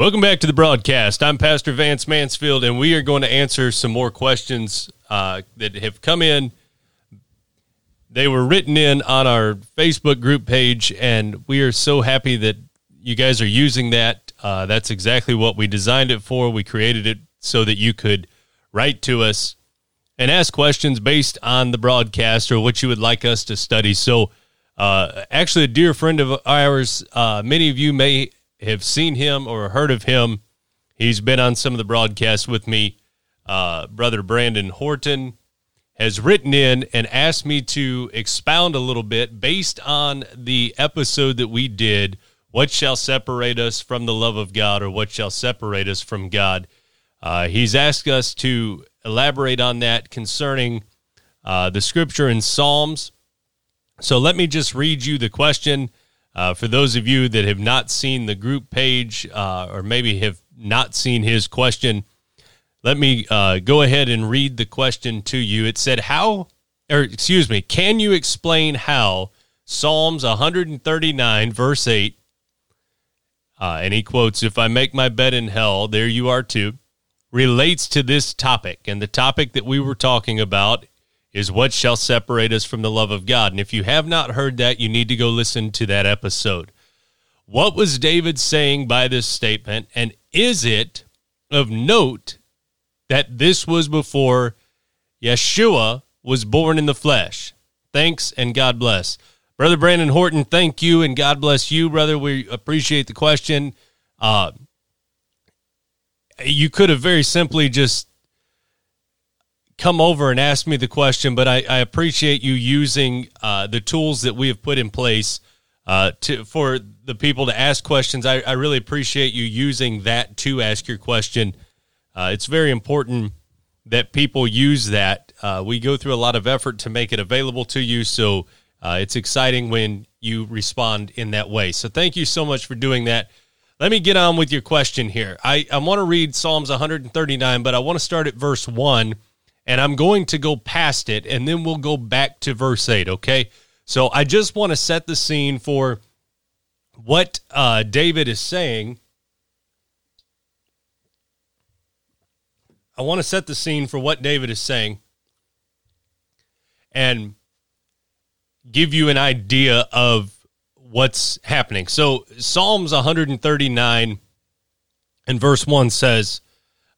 Welcome back to the broadcast. I'm Pastor Vance Mansfield, and we are going to answer some more questions uh, that have come in. They were written in on our Facebook group page, and we are so happy that you guys are using that. Uh, that's exactly what we designed it for. We created it so that you could write to us and ask questions based on the broadcast or what you would like us to study. So, uh, actually, a dear friend of ours, uh, many of you may have seen him or heard of him. He's been on some of the broadcasts with me. Uh, Brother Brandon Horton has written in and asked me to expound a little bit based on the episode that we did What Shall Separate Us from the Love of God, or What Shall Separate Us from God? Uh, he's asked us to elaborate on that concerning uh, the scripture in Psalms. So let me just read you the question uh, for those of you that have not seen the group page uh, or maybe have not seen his question, let me uh, go ahead and read the question to you. It said, How, or excuse me, can you explain how Psalms 139, verse 8, uh, and he quotes, If I make my bed in hell, there you are too, relates to this topic. And the topic that we were talking about is what shall separate us from the love of God. And if you have not heard that, you need to go listen to that episode. What was David saying by this statement? And is it of note that this was before Yeshua was born in the flesh? Thanks and God bless. Brother Brandon Horton, thank you and God bless you, brother. We appreciate the question. Uh, you could have very simply just come over and ask me the question, but I, I appreciate you using uh, the tools that we have put in place uh, to for the people to ask questions. I, I, really appreciate you using that to ask your question. Uh, it's very important that people use that. Uh, we go through a lot of effort to make it available to you, so uh, it's exciting when you respond in that way. So thank you so much for doing that. Let me get on with your question here. I, I want to read Psalms 139, but I want to start at verse 1 and I'm going to go past it and then we'll go back to verse 8, okay? So I just want to set the scene for what uh, David is saying. I want to set the scene for what David is saying and give you an idea of what's happening. So Psalms 139 and verse 1 says,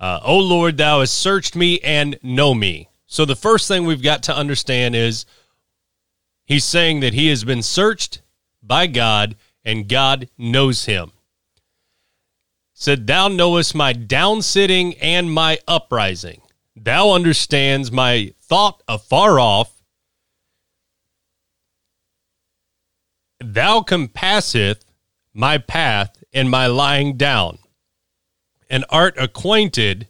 uh, oh Lord, thou hast searched me and know me. So the first thing we've got to understand is he's saying that he has been searched by God and God knows him. Said, Thou knowest my down sitting and my uprising. Thou understands my thought afar off. Thou compasseth my path and my lying down and art acquainted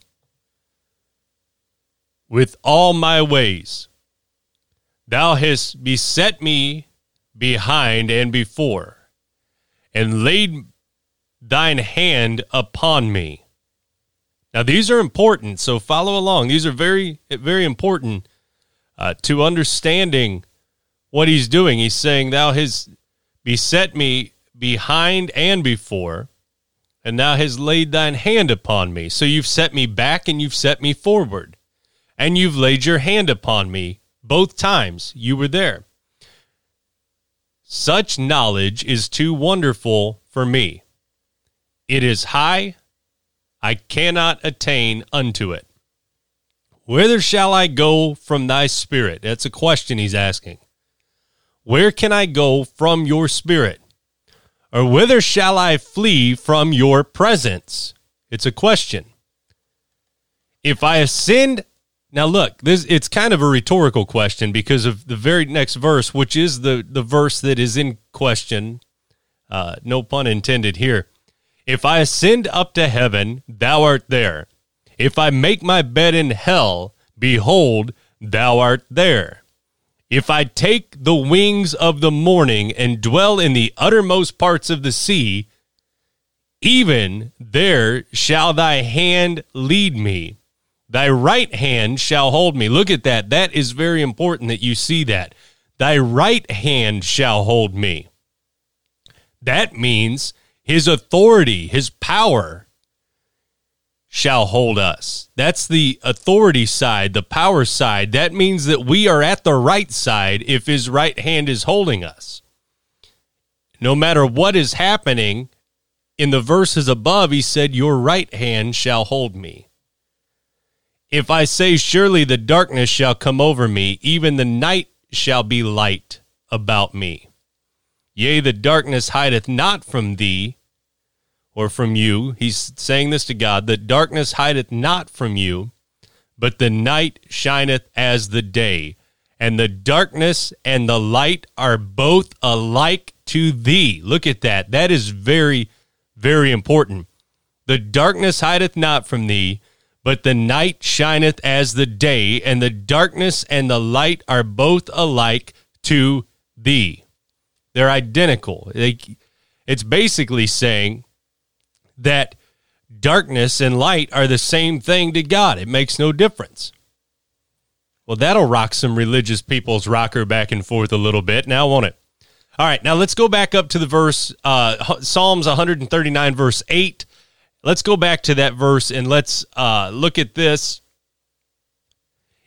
with all my ways. Thou hast beset me behind and before, and laid thine hand upon me. Now, these are important, so follow along. These are very, very important uh, to understanding what he's doing. He's saying, Thou hast beset me behind and before, and thou hast laid thine hand upon me. So you've set me back and you've set me forward, and you've laid your hand upon me both times you were there. Such knowledge is too wonderful for me. It is high, I cannot attain unto it. Whither shall I go from thy spirit? That's a question he's asking. Where can I go from your spirit? Or whither shall I flee from your presence? It's a question. If I ascend, now look, this it's kind of a rhetorical question because of the very next verse, which is the the verse that is in question. Uh, no pun intended here. If I ascend up to heaven, thou art there. If I make my bed in hell, behold, thou art there. If I take the wings of the morning and dwell in the uttermost parts of the sea, even there shall thy hand lead me. Thy right hand shall hold me. Look at that. That is very important that you see that. Thy right hand shall hold me. That means his authority, his power shall hold us. That's the authority side, the power side. That means that we are at the right side if his right hand is holding us. No matter what is happening, in the verses above, he said, Your right hand shall hold me. If I say, Surely the darkness shall come over me, even the night shall be light about me. Yea, the darkness hideth not from thee or from you. He's saying this to God that darkness hideth not from you, but the night shineth as the day. And the darkness and the light are both alike to thee. Look at that. That is very very important. The darkness hideth not from thee, but the night shineth as the day, and the darkness and the light are both alike to thee. They're identical. It's basically saying that darkness and light are the same thing to God. It makes no difference. Well, that'll rock some religious people's rocker back and forth a little bit now, won't it? All right, now let's go back up to the verse, uh, Psalms 139, verse 8. Let's go back to that verse and let's uh, look at this.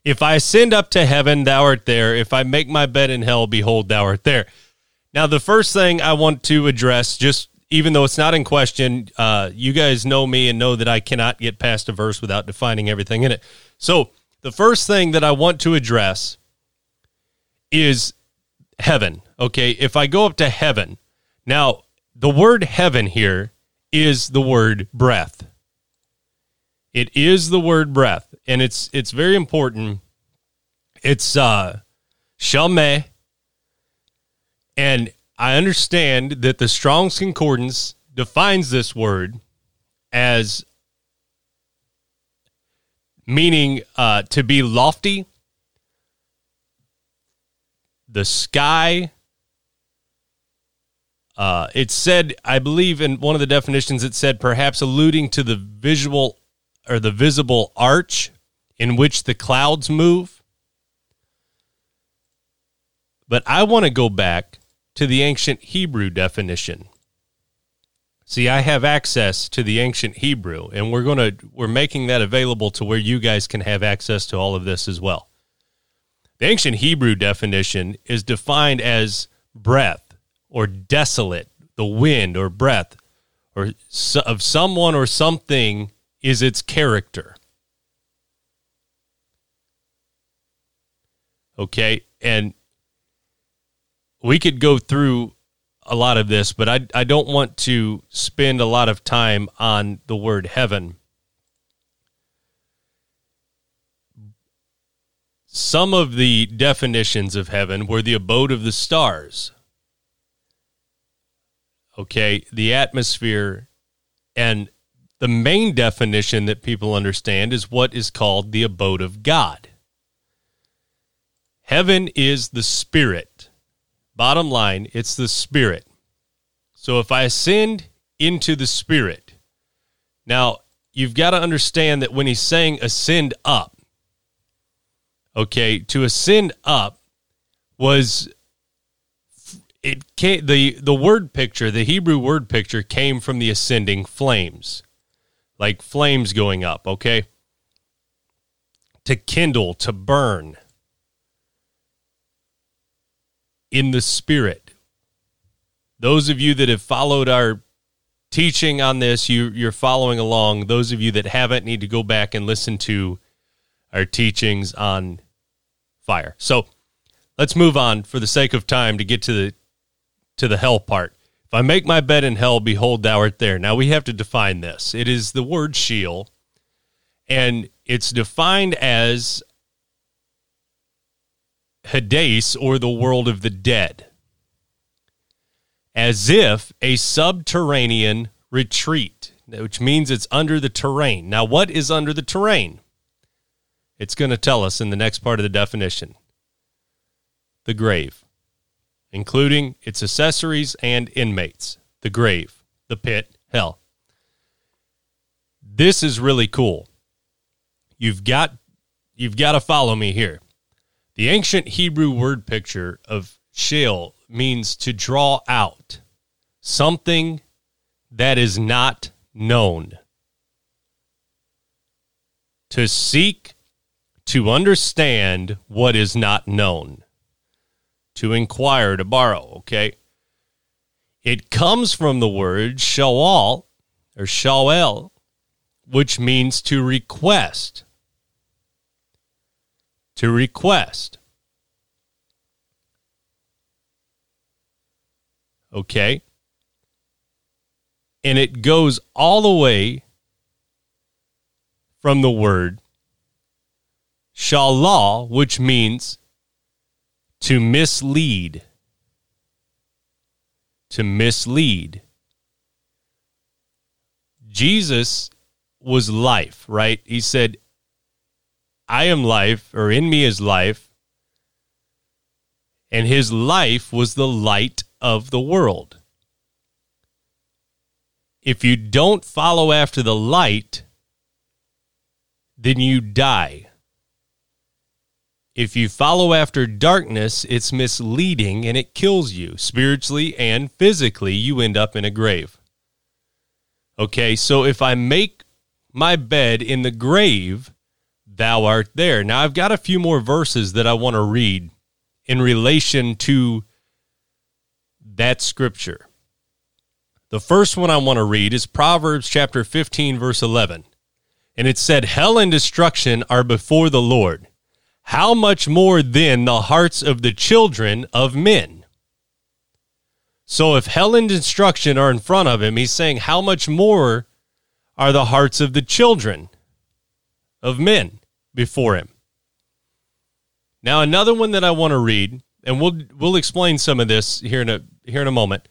If I ascend up to heaven, thou art there. If I make my bed in hell, behold, thou art there. Now, the first thing I want to address, just even though it's not in question, uh, you guys know me and know that I cannot get past a verse without defining everything in it. So, the first thing that I want to address is heaven. Okay, if I go up to heaven, now the word heaven here is the word breath. It is the word breath, and it's it's very important. It's uh and I understand that the Strong's Concordance defines this word as meaning uh, to be lofty, the sky. Uh, it said, I believe in one of the definitions, it said perhaps alluding to the visual or the visible arch in which the clouds move. But I want to go back to the ancient Hebrew definition. See, I have access to the ancient Hebrew, and we're going to we're making that available to where you guys can have access to all of this as well. The ancient Hebrew definition is defined as breath or desolate, the wind or breath or of someone or something is its character. Okay, and we could go through a lot of this, but I I don't want to spend a lot of time on the word heaven Some of the definitions of heaven were the abode of the stars. Okay, the atmosphere and the main definition that people understand is what is called the abode of God. Heaven is the spirit. Bottom line, it's the spirit. So if I ascend into the spirit, now you've got to understand that when he's saying ascend up, okay, to ascend up was it came the the word picture, the Hebrew word picture came from the ascending flames. Like flames going up, okay? To kindle, to burn in the spirit. Those of you that have followed our teaching on this, you you're following along. Those of you that haven't need to go back and listen to our teachings on fire. So let's move on for the sake of time to get to the to the hell part. If I make my bed in hell, behold, thou art there. Now we have to define this. It is the word Sheol, and it's defined as Hades or the world of the dead, as if a subterranean retreat, which means it's under the terrain. Now, what is under the terrain? It's going to tell us in the next part of the definition the grave, including its accessories and inmates, the grave, the pit, hell. This is really cool. You've got you've got to follow me here. The ancient Hebrew word picture of Sheol means to draw out something that is not known. to seek to understand what is not known, to inquire, to borrow, okay? It comes from the word shawal or shawel, which means to request. To request. Okay? And it goes all the way from the word shalah, which means to mislead. To mislead. Jesus was life, right? He said, I am life, or in me is life. And his life was the light of the world. If you don't follow after the light, then you die. If you follow after darkness, it's misleading and it kills you spiritually and physically. You end up in a grave. Okay, so if I make my bed in the grave, thou art there. Now, I've got a few more verses that I want to read in relation to that scripture. The first one I want to read is Proverbs chapter 15, verse 11. And it said, Hell and destruction are before the Lord. How much more then the hearts of the children of men? So if hell and destruction are in front of him, he's saying, How much more are the hearts of the children of men before him? Now, another one that I want to read, and we'll we'll explain some of this here in a here in a moment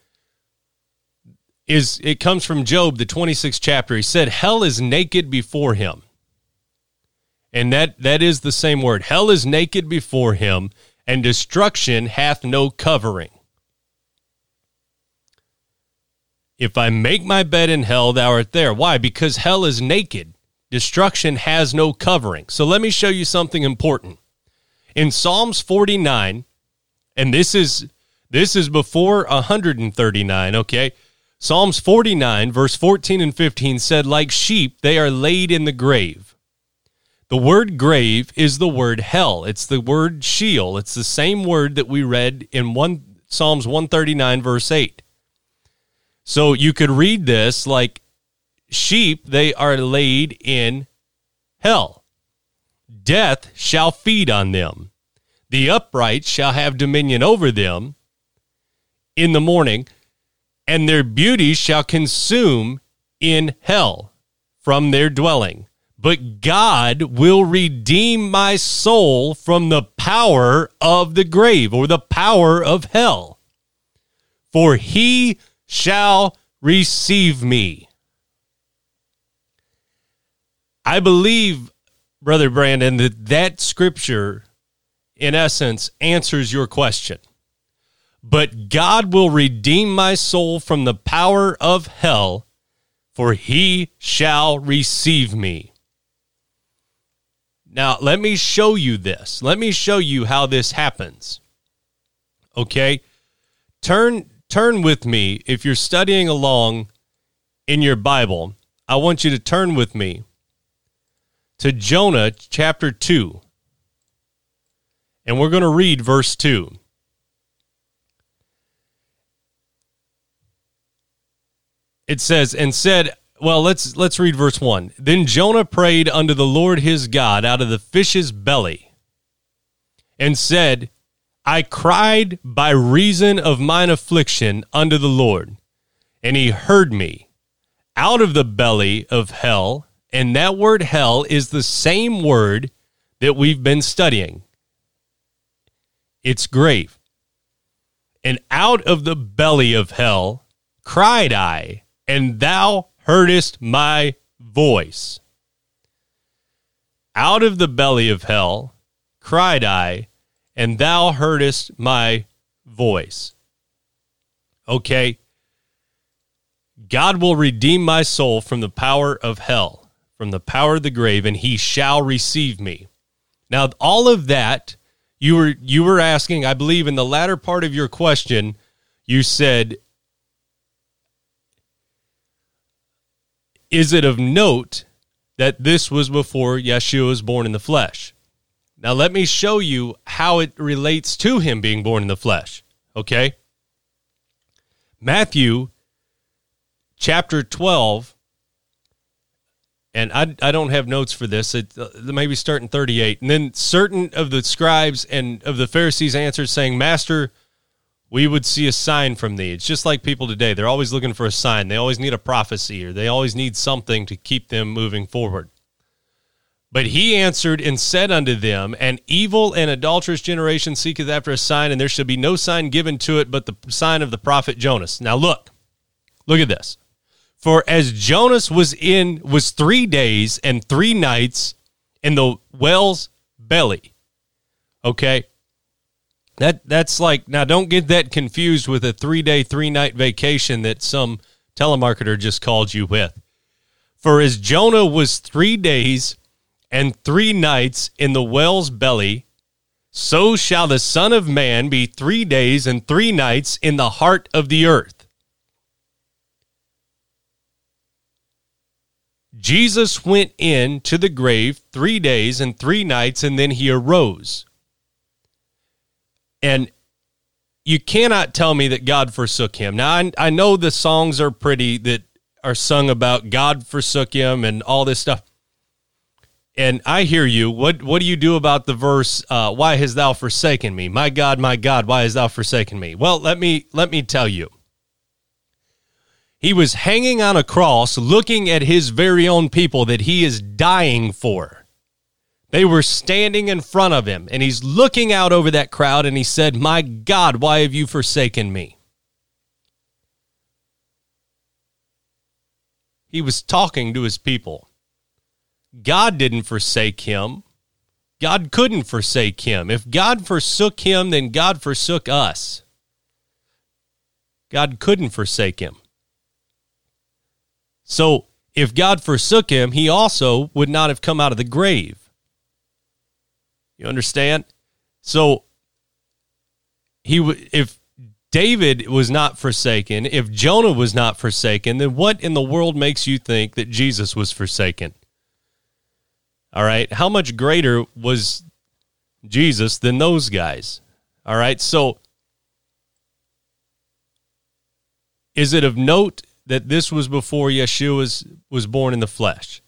is it comes from Job, the 26th chapter. He said, Hell is naked before him. And that, that is the same word. Hell is naked before him, and destruction hath no covering. If I make my bed in hell, thou art there. Why? Because hell is naked. Destruction has no covering. So let me show you something important. In Psalms 49, and this is this is before 139, okay? Psalms 49, verse 14 and 15 said, Like sheep, they are laid in the grave. The word grave is the word hell. It's the word Sheol. It's the same word that we read in one Psalms 139, verse 8. So you could read this like sheep, they are laid in hell. Death shall feed on them. The upright shall have dominion over them in the morning and their beauty shall consume in hell from their dwelling. But God will redeem my soul from the power of the grave or the power of hell. For he shall receive me. I believe, Brother Brandon, that that scripture, in essence, answers your question but God will redeem my soul from the power of hell, for he shall receive me. Now, let me show you this. Let me show you how this happens. Okay? Turn turn with me if you're studying along in your Bible. I want you to turn with me to Jonah chapter 2. And we're going to read verse 2. it says, and said, well, let's let's read verse 1. Then Jonah prayed unto the Lord his God out of the fish's belly and said, I cried by reason of mine affliction unto the Lord, and he heard me out of the belly of hell. And that word hell is the same word that we've been studying. It's grave. And out of the belly of hell cried I and thou heardest my voice. Out of the belly of hell cried I, and thou heardest my voice. Okay. God will redeem my soul from the power of hell, from the power of the grave, and he shall receive me. Now, all of that you were you were asking, I believe in the latter part of your question, you said, is it of note that this was before Yeshua was born in the flesh. Now, let me show you how it relates to him being born in the flesh. Okay? Matthew chapter 12, and I, I don't have notes for this. It uh, maybe starting 38. And then certain of the scribes and of the Pharisees answered, saying, Master, we would see a sign from thee. It's just like people today. They're always looking for a sign. They always need a prophecy or they always need something to keep them moving forward. But he answered and said unto them, An evil and adulterous generation seeketh after a sign, and there shall be no sign given to it but the sign of the prophet Jonas. Now look, look at this. For as Jonas was in was three days and three nights in the whale's belly. Okay. That that's like now don't get that confused with a three day, three night vacation that some telemarketer just called you with. For as Jonah was three days and three nights in the whale's belly, so shall the Son of Man be three days and three nights in the heart of the earth. Jesus went in to the grave three days and three nights, and then he arose. And you cannot tell me that God forsook him. Now, I, I know the songs are pretty that are sung about God forsook him and all this stuff and I hear you. What what do you do about the verse? Uh, why hast thou forsaken me, my God, my God? Why hast thou forsaken me? Well, let me let me tell you. He was hanging on a cross, looking at his very own people that he is dying for. They were standing in front of him, and he's looking out over that crowd, and he said, "My God, why have you forsaken me?" He was talking to his people. God didn't forsake him. God couldn't forsake him. If God forsook him, then God forsook us. God couldn't forsake him. So, if God forsook him, he also would not have come out of the grave. You understand? So, he if David was not forsaken, if Jonah was not forsaken, then what in the world makes you think that Jesus was forsaken? All right. How much greater was Jesus than those guys? All right. So, is it of note that this was before Yeshua was, was born in the flesh?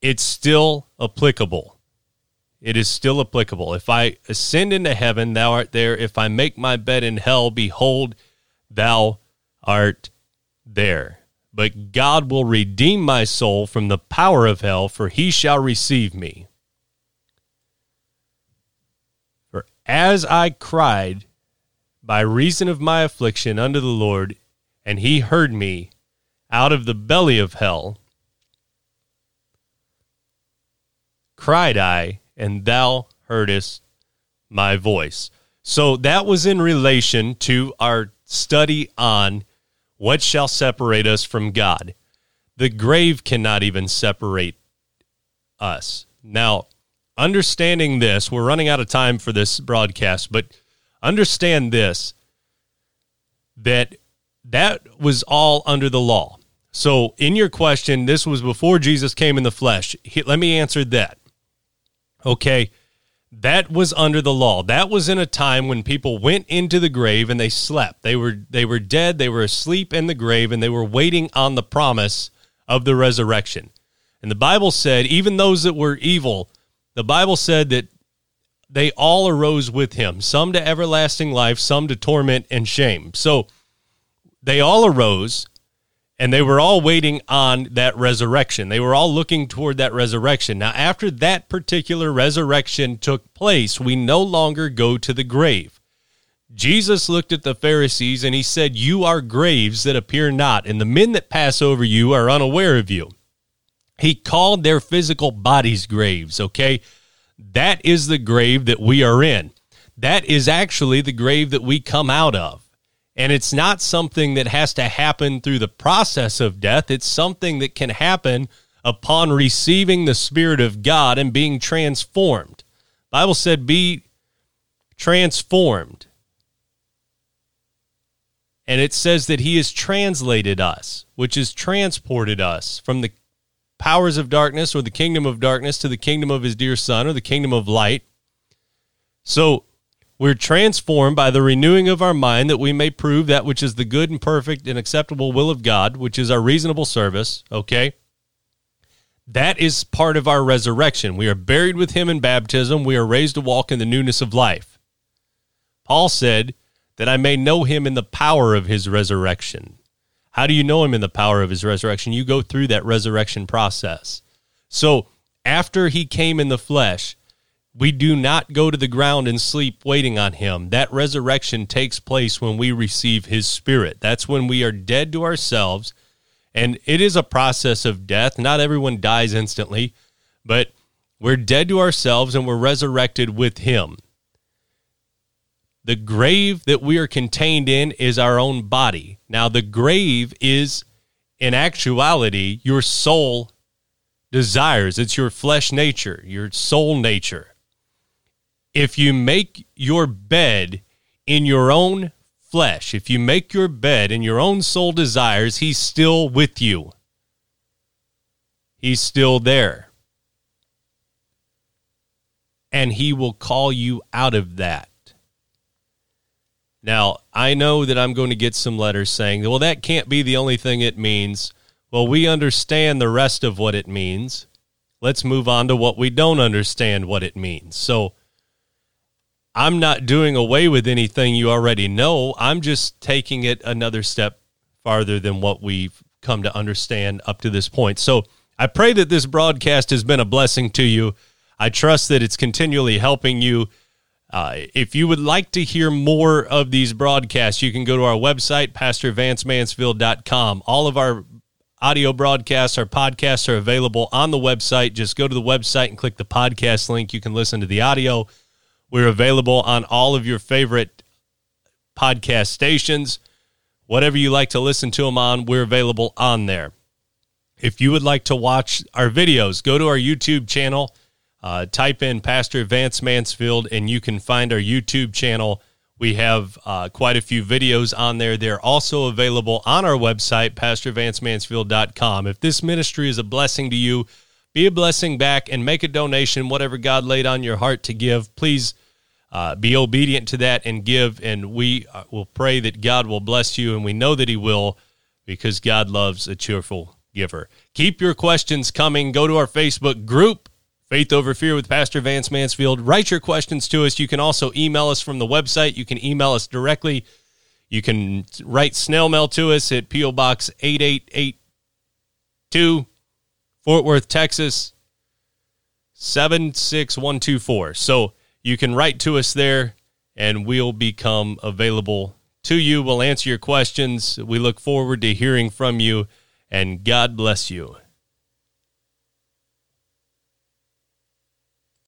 It's still applicable. It is still applicable. If I ascend into heaven, thou art there. If I make my bed in hell, behold, thou art there but God will redeem my soul from the power of hell, for he shall receive me. For as I cried by reason of my affliction unto the Lord, and he heard me out of the belly of hell, cried I, and thou heardest my voice. So that was in relation to our study on what shall separate us from God? The grave cannot even separate us. Now, understanding this, we're running out of time for this broadcast, but understand this that that was all under the law. So, in your question, this was before Jesus came in the flesh. Let me answer that. Okay that was under the law. That was in a time when people went into the grave and they slept. They were they were dead, they were asleep in the grave and they were waiting on the promise of the resurrection. And the Bible said even those that were evil, the Bible said that they all arose with him, some to everlasting life, some to torment and shame. So they all arose and they were all waiting on that resurrection. They were all looking toward that resurrection. Now, after that particular resurrection took place, we no longer go to the grave. Jesus looked at the Pharisees and he said, You are graves that appear not, and the men that pass over you are unaware of you. He called their physical bodies graves, okay? That is the grave that we are in. That is actually the grave that we come out of. And it's not something that has to happen through the process of death. It's something that can happen upon receiving the Spirit of God and being transformed. Bible said, be transformed. And it says that he has translated us, which has transported us from the powers of darkness or the kingdom of darkness to the kingdom of his dear son or the kingdom of light. So we're transformed by the renewing of our mind that we may prove that which is the good and perfect and acceptable will of God, which is our reasonable service. Okay. That is part of our resurrection. We are buried with him in baptism. We are raised to walk in the newness of life. Paul said, that I may know him in the power of his resurrection. How do you know him in the power of his resurrection? You go through that resurrection process. So after he came in the flesh, we do not go to the ground and sleep waiting on him. That resurrection takes place when we receive his spirit. That's when we are dead to ourselves. And it is a process of death. Not everyone dies instantly, but we're dead to ourselves and we're resurrected with him. The grave that we are contained in is our own body. Now, the grave is, in actuality, your soul desires. It's your flesh nature, your soul nature. If you make your bed in your own flesh, if you make your bed in your own soul desires, he's still with you. He's still there. And he will call you out of that. Now, I know that I'm going to get some letters saying, well, that can't be the only thing it means. Well, we understand the rest of what it means. Let's move on to what we don't understand what it means. So, I'm not doing away with anything you already know. I'm just taking it another step farther than what we've come to understand up to this point. So, I pray that this broadcast has been a blessing to you. I trust that it's continually helping you uh, if you would like to hear more of these broadcasts, you can go to our website, PastorVanceMansfield.com. All of our audio broadcasts, our podcasts are available on the website. Just go to the website and click the podcast link. You can listen to the audio. We're available on all of your favorite podcast stations. Whatever you like to listen to them on, we're available on there. If you would like to watch our videos, go to our YouTube channel uh, type in Pastor Vance Mansfield and you can find our YouTube channel. We have uh, quite a few videos on there. They're also available on our website, pastorvancemansfield.com. If this ministry is a blessing to you, be a blessing back and make a donation, whatever God laid on your heart to give. Please uh, be obedient to that and give. And we uh, will pray that God will bless you. And we know that He will because God loves a cheerful giver. Keep your questions coming. Go to our Facebook group Faith Over Fear with Pastor Vance Mansfield. Write your questions to us. You can also email us from the website. You can email us directly. You can write snail mail to us at P.O. Box 8882, Fort Worth, Texas 76124. So you can write to us there and we'll become available to you. We'll answer your questions. We look forward to hearing from you and God bless you.